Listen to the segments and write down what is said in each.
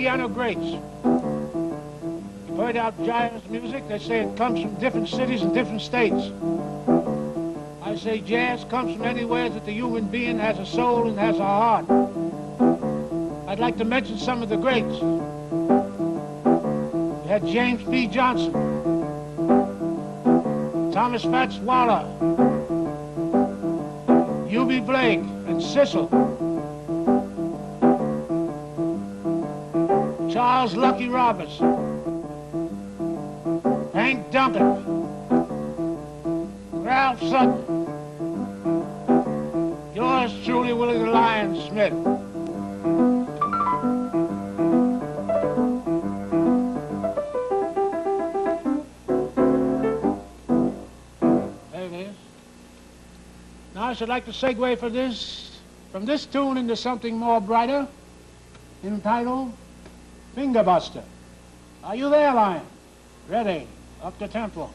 piano greats. You've heard our jazz music. They say it comes from different cities and different states. I say jazz comes from anywhere that the human being has a soul and has a heart. I'd like to mention some of the greats. We had James P. Johnson, Thomas Fats Waller, Eubie Blake, and Cecil. Charles Lucky Roberts, Hank Duncan, Ralph Sutton, yours truly, Willie the Lion Smith. There it is. Now I should like to segue for this, from this tune into something more brighter, entitled Finger Buster. Are you there, Lion? Ready. Up the tempo.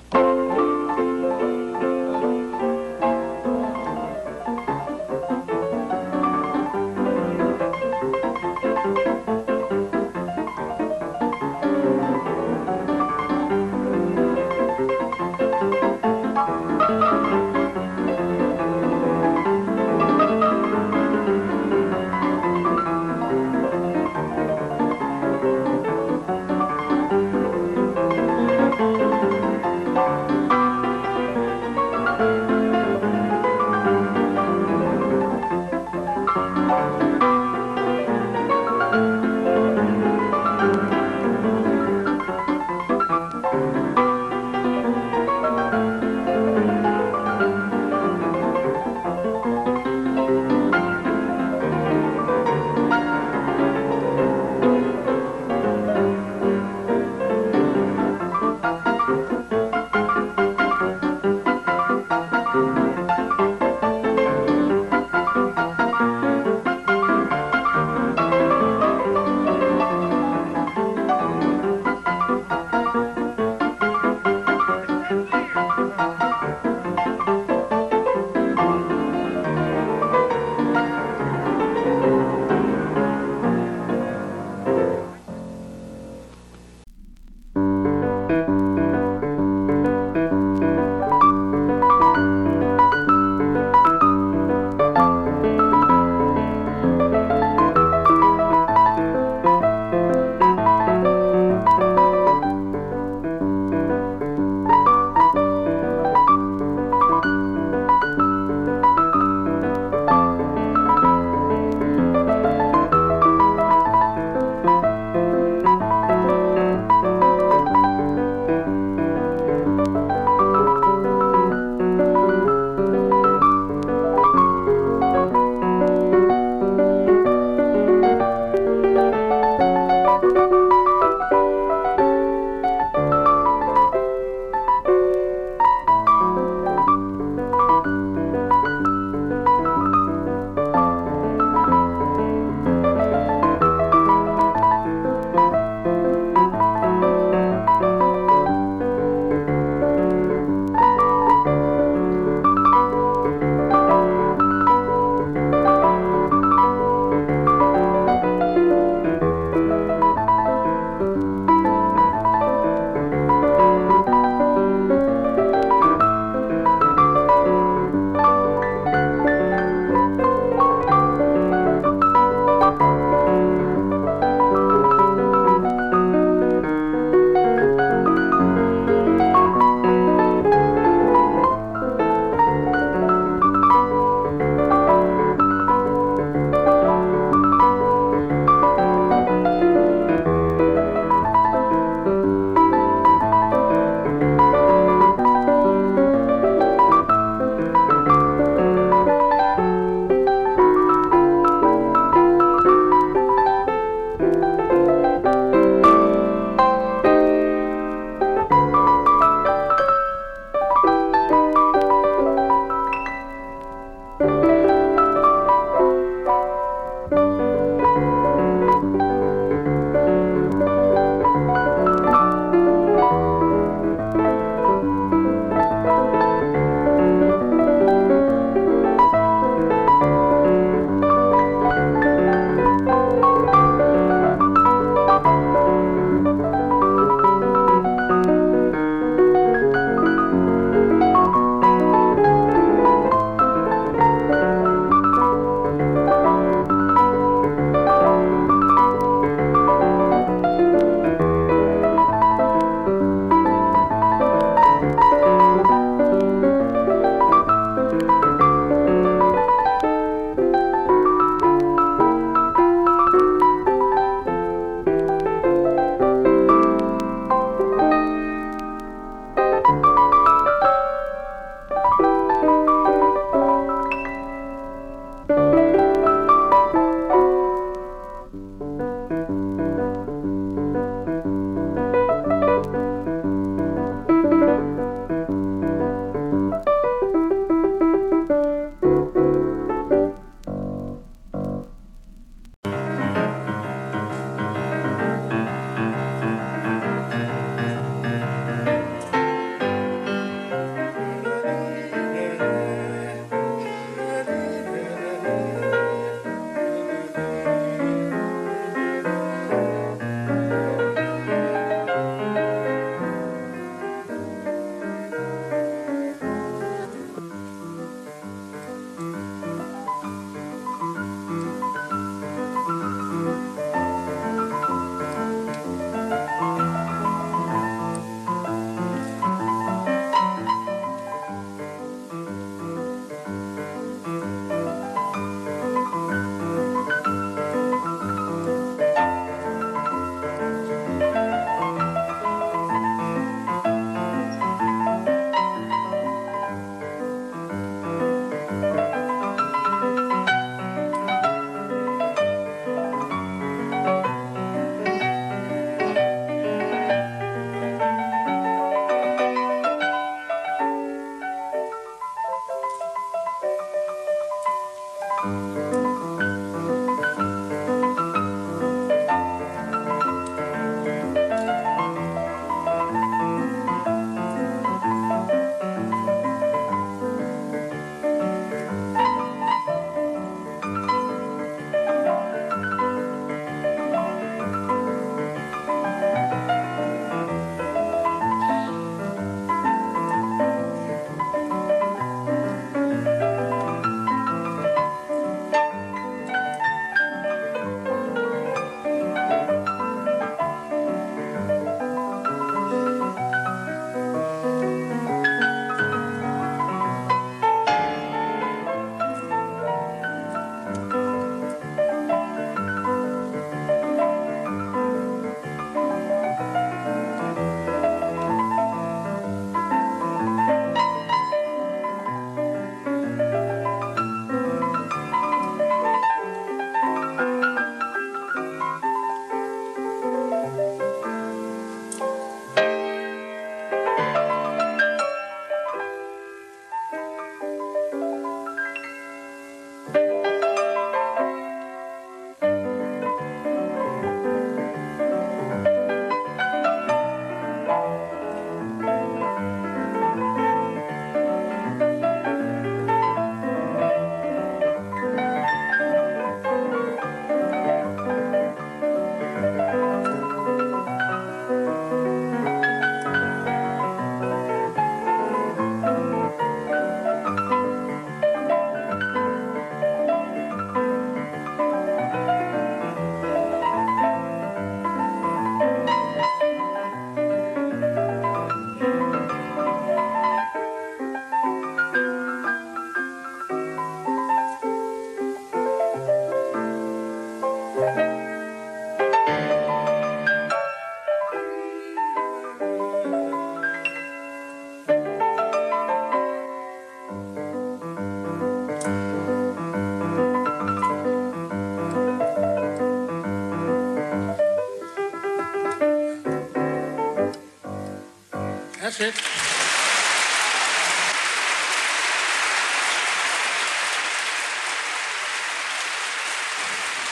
Schnitt.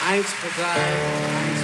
Eins, zwei, eins.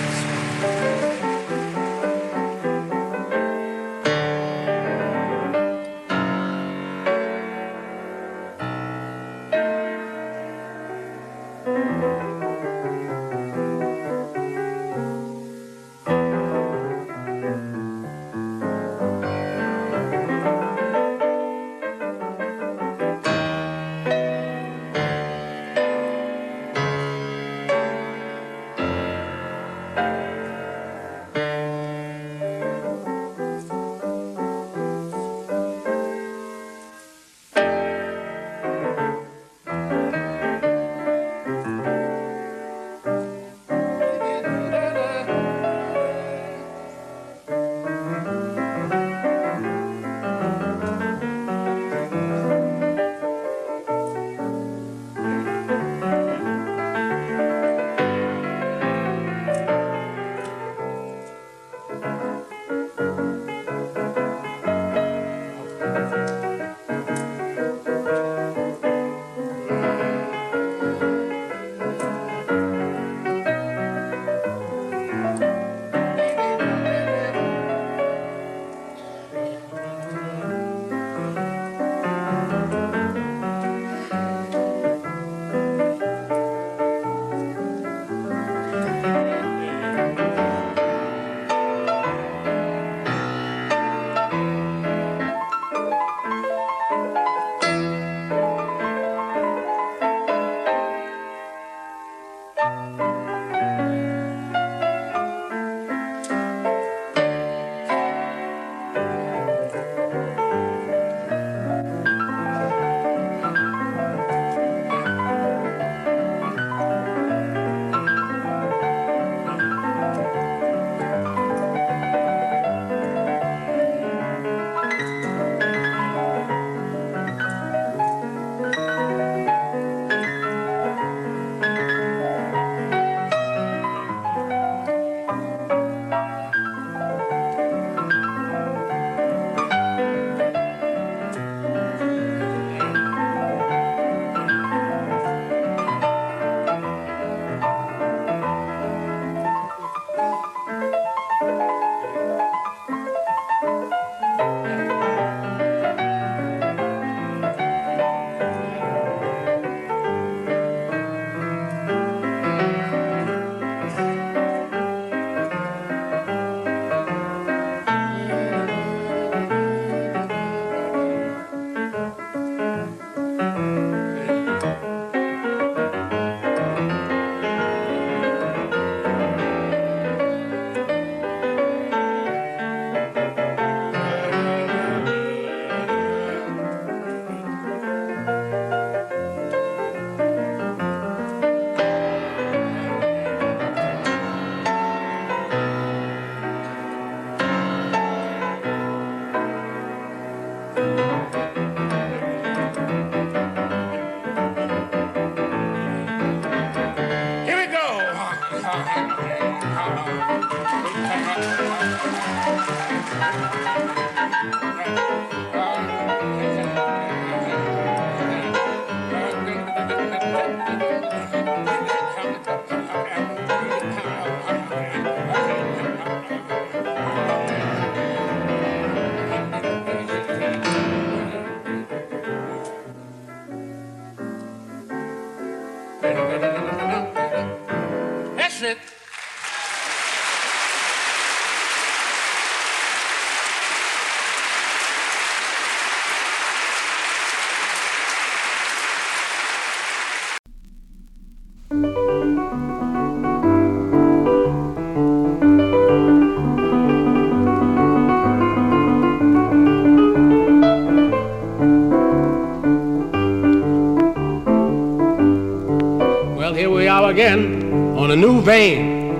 Again on a new vein.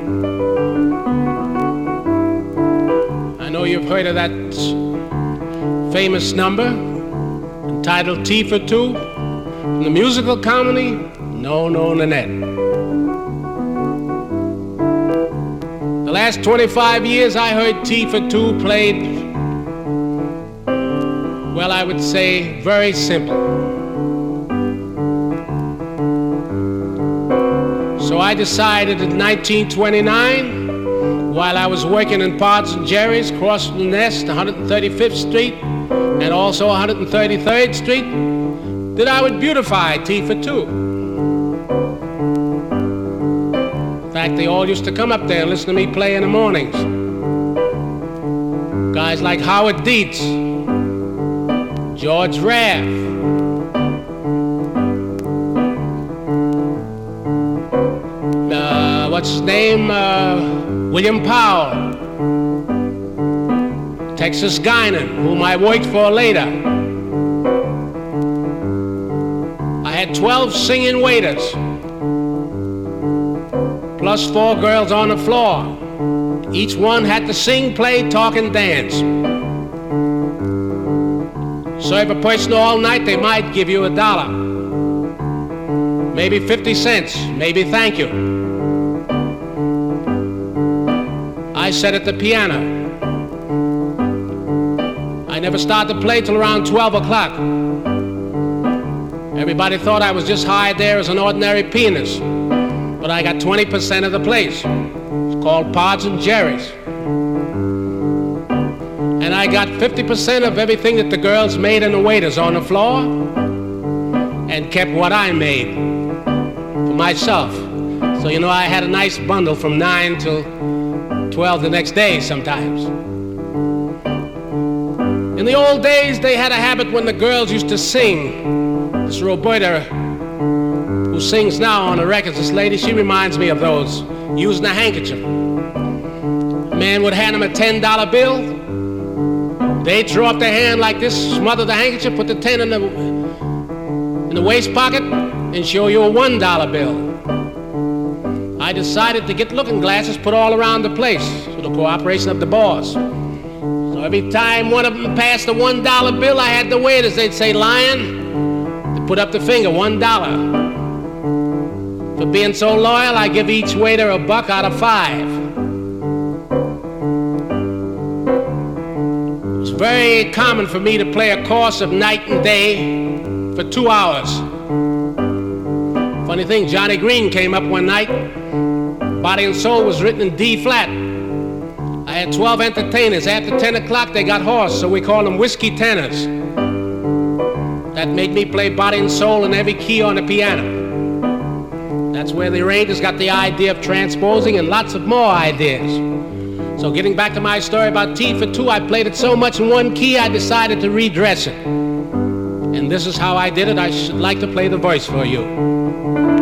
I know you've heard of that famous number entitled Tea for Two from the musical comedy No No Nanette. The last 25 years I heard Tea for Two played Well, I would say very simple. I decided in 1929, while I was working in Pods and Jerry's, crossing the Nest, 135th Street, and also 133rd Street, that I would beautify Tea for Two. In fact, they all used to come up there and listen to me play in the mornings. Guys like Howard Dietz, George Raft, uh, what's his name? Uh, William Powell, Texas Guinan, whom I worked for later. I had 12 singing waiters, plus four girls on the floor. Each one had to sing, play, talk, and dance. Serve a person all night, they might give you a dollar. Maybe 50 cents, maybe thank you. I sat at the piano. I never started to play till around 12 o'clock. Everybody thought I was just hired there as an ordinary pianist, but I got 20% of the place. It's called Pods and Jerry's and I got 50% of everything that the girls made and the waiters on the floor and kept what I made for myself. So, you know, I had a nice bundle from 9 till 12 the next day sometimes. In the old days, they had a habit when the girls used to sing. This Roberta, who sings now on the records, this lady, she reminds me of those using a handkerchief. Man would hand him a $10 bill, they throw up their hand like this, smother the handkerchief, put the ten in the in the waist pocket, and show you a one dollar bill. I decided to get looking glasses put all around the place with the cooperation of the boss. So every time one of them passed the one dollar bill, I had the waiters, they'd say, Lion, to put up the finger, one dollar. For being so loyal, I give each waiter a buck out of five. It's very common for me to play a course of night and day for two hours. Funny thing, Johnny Green came up one night. Body and Soul was written in D flat. I had 12 entertainers. After 10 o'clock, they got hoarse, so we called them whiskey tenors. That made me play Body and Soul in every key on the piano. That's where the arrangers got the idea of transposing and lots of more ideas. So getting back to my story about Tea for Two, I played it so much in one key I decided to redress it. And this is how I did it. I should like to play the voice for you.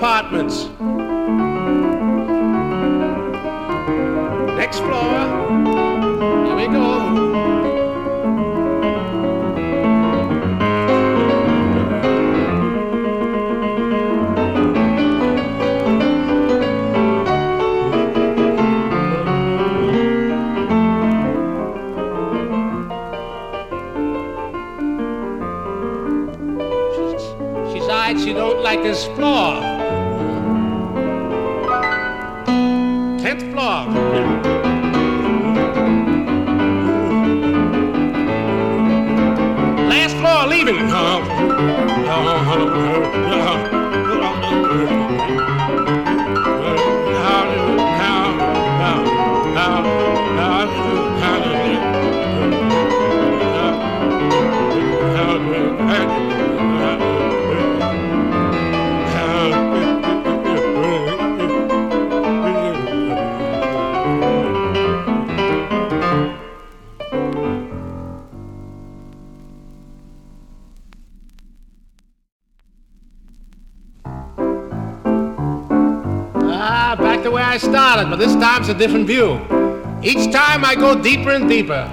Apartments. A different view. Each time I go deeper and deeper.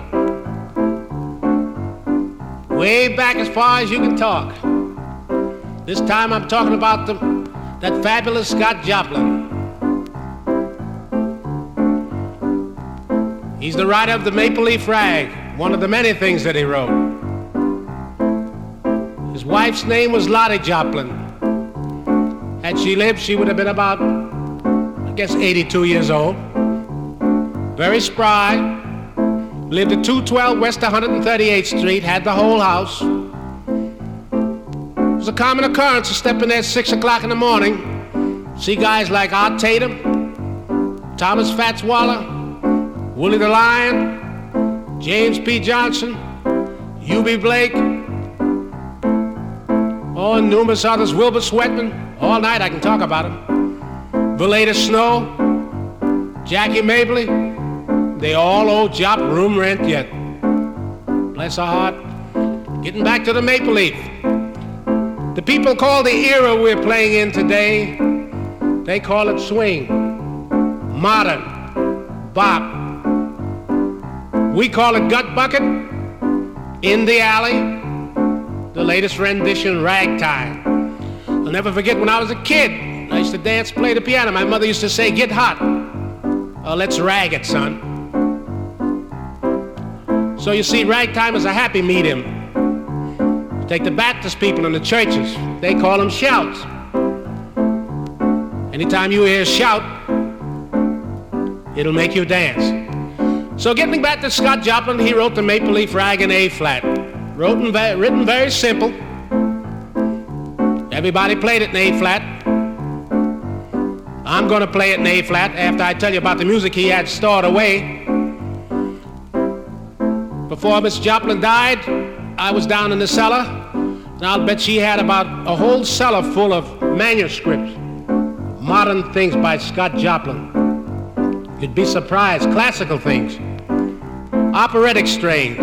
Way back as far as you can talk. This time I'm talking about the, that fabulous Scott Joplin. He's the writer of the Maple Leaf Rag, one of the many things that he wrote. His wife's name was Lottie Joplin. Had she lived, she would have been about I guess 82 years old. Very spry. Lived at 212 West 138th Street, had the whole house. It was a common occurrence to step in there at 6 o'clock in the morning, see guys like Art Tatum, Thomas Fats Waller, Willie the Lion, James P. Johnson, Eubie Blake, oh, numerous others, Wilbur Sweatman. All night I can talk about them. Valaida Snow, Jackie Mabley, they all owe Jop room rent yet. Bless her heart. Getting back to the Maple Leaf. The people call the era we're playing in today, they call it swing, modern, bop. We call it gut bucket, in the alley, the latest rendition, ragtime. I'll never forget when I was a kid. I used to dance, play the piano. My mother used to say, get hot. Oh, let's rag it, son. So you see, ragtime is a happy medium. Take the Baptist people in the churches. They call them shouts. Anytime you hear a shout, it'll make you dance. So getting back to Scott Joplin, he wrote the Maple Leaf Rag in A flat. Wrote written very simple. Everybody played it in A flat. I'm gonna play it in A flat after I tell you about the music he had stored away. Before Miss Joplin died, I was down in the cellar, and I'll bet she had about a whole cellar full of manuscripts, modern things by Scott Joplin. You'd be surprised, classical things, operatic strains.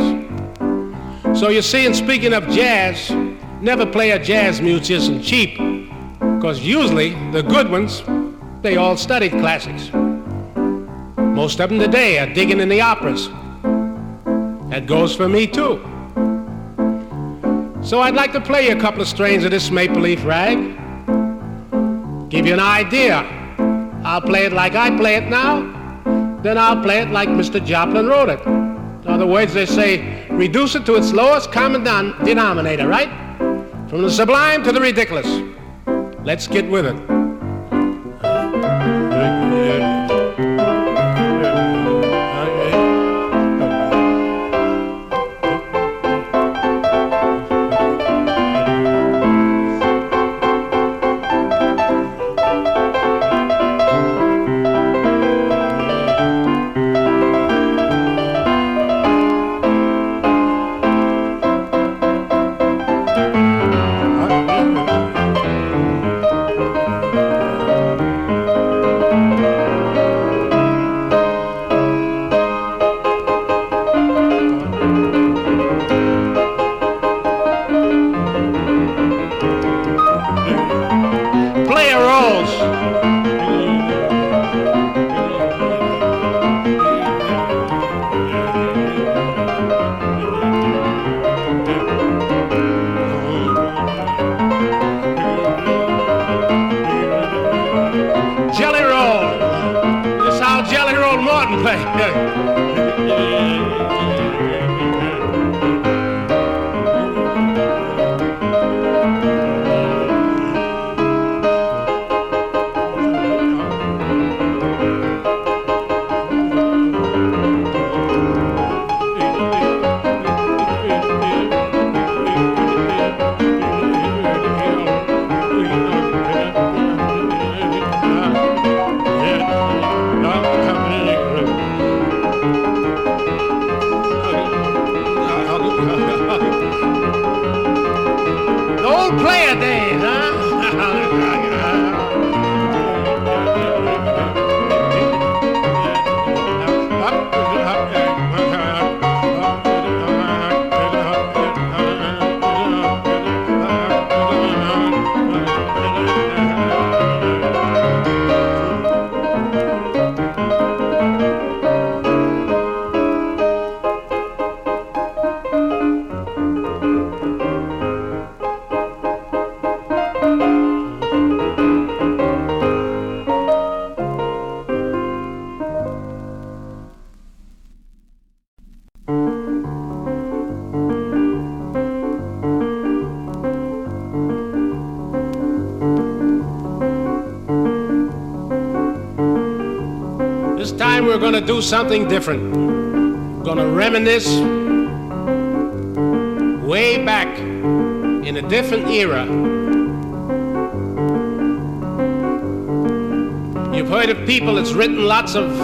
So you see, in speaking of jazz, never play a jazz musician cheap, because usually the good ones, they all studied classics. Most of them today are digging in the operas. That goes for me too. So I'd like to play you a couple of strains of this Maple Leaf Rag. Give you an idea. I'll play it like I play it now, then I'll play it like Mr. Joplin wrote it. In other words, they say, reduce it to its lowest common denominator, right? From the sublime to the ridiculous. Let's get with it. Morton play. We're going to do something different. Going to reminisce way back in a different era. Heard of people that's written lots of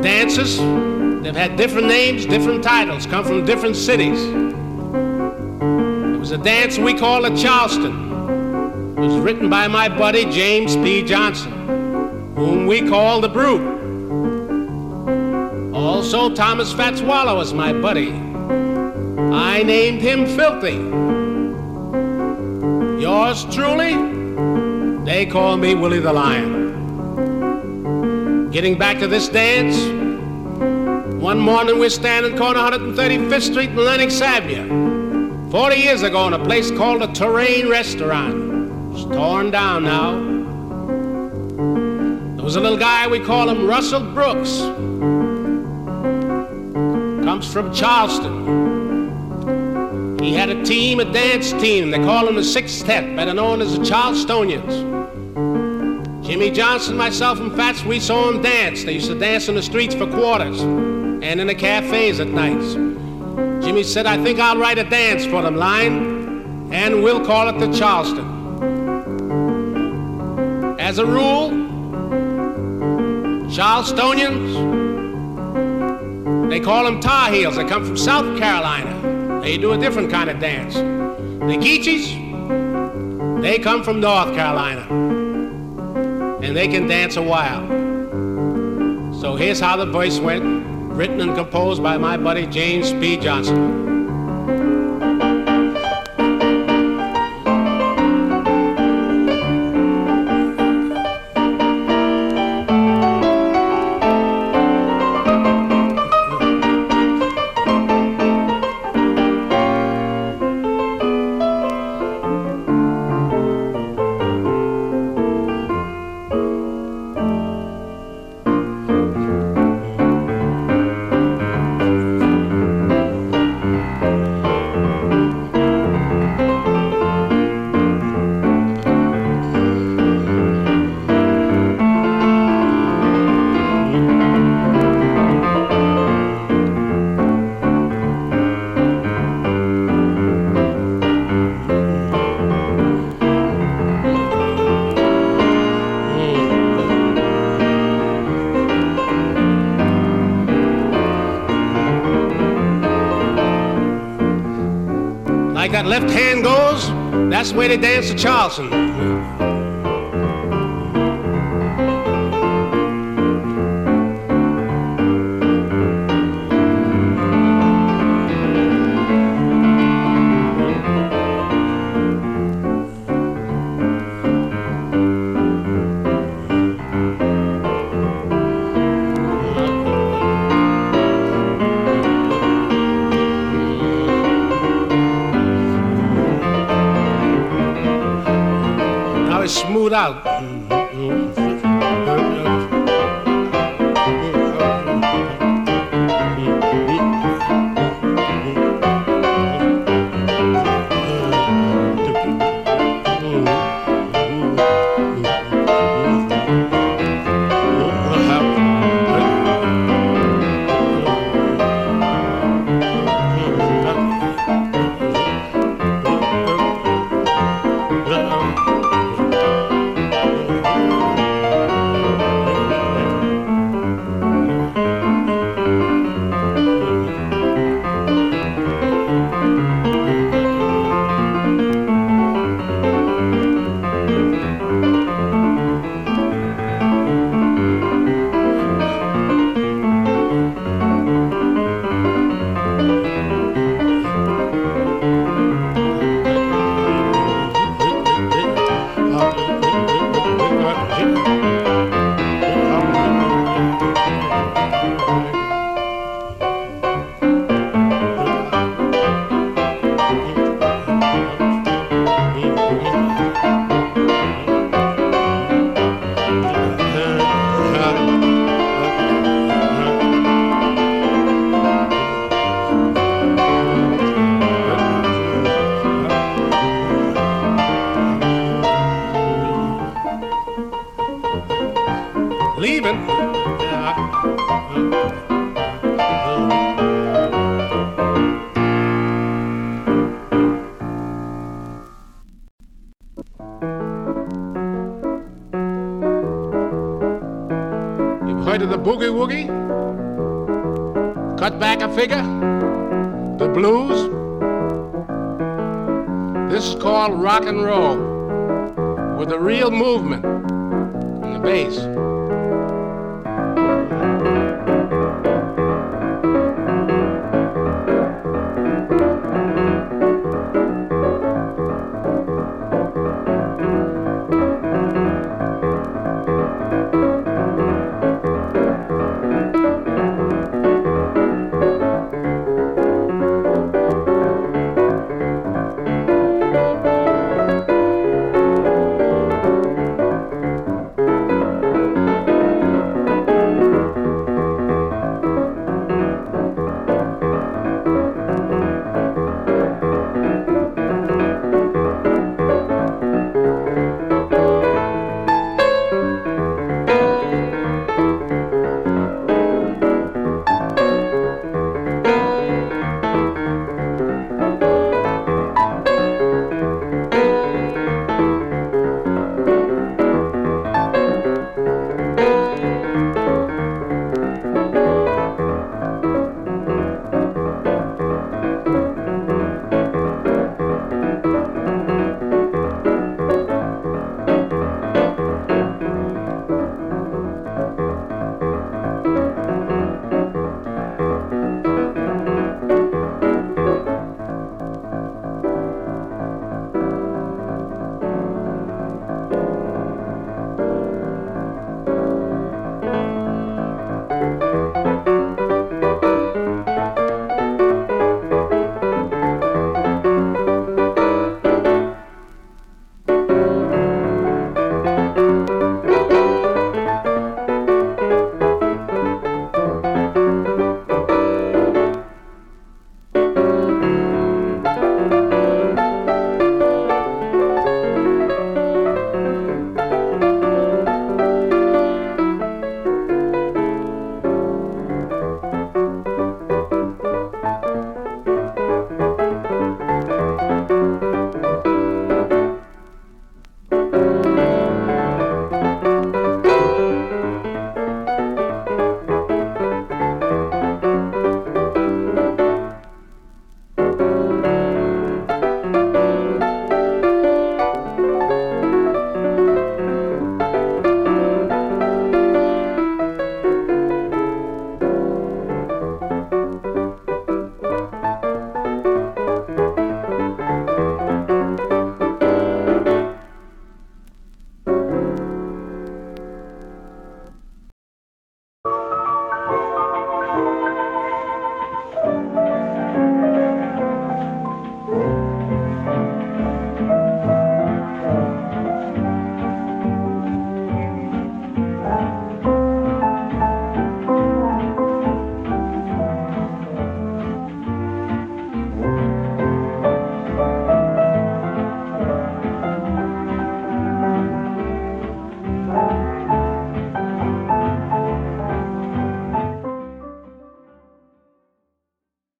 dances. They've had different names, different titles, come from different cities. It was a dance we call a Charleston. It was written by my buddy James P. Johnson whom we call the Brute. Also, Thomas Fats Waller was my buddy. I named him Filthy. Yours truly, they call me Willie the Lion. Getting back to this dance, one morning we're standing corner 135th Street in Lenox Avenue. 40 years ago in a place called the Terrain Restaurant. It's torn down now. There was a little guy, we call him Russell Brooks. Comes from Charleston. He had a team, a dance team. They call him the Sextet, better known as the Charlestonians. Jimmy Johnson, myself, and Fats, we saw him dance. They used to dance in the streets for quarters and in the cafes at nights. Jimmy said, I think I'll write a dance for them, Lion, and we'll call it the Charleston. As a rule, Charlestonians, they call them Tar Heels. They come from South Carolina. They do a different kind of dance. The Geechees, they come from North Carolina. And they can dance a while. So here's how the voice went, written and composed by my buddy James P. Johnson. That's where they dance to Charleston. Called rock and roll with a real movement in the bass.